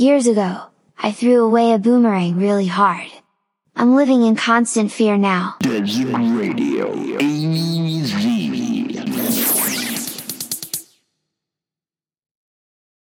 Years ago, I threw away a boomerang really hard. I'm living in constant fear now. Desert Radio.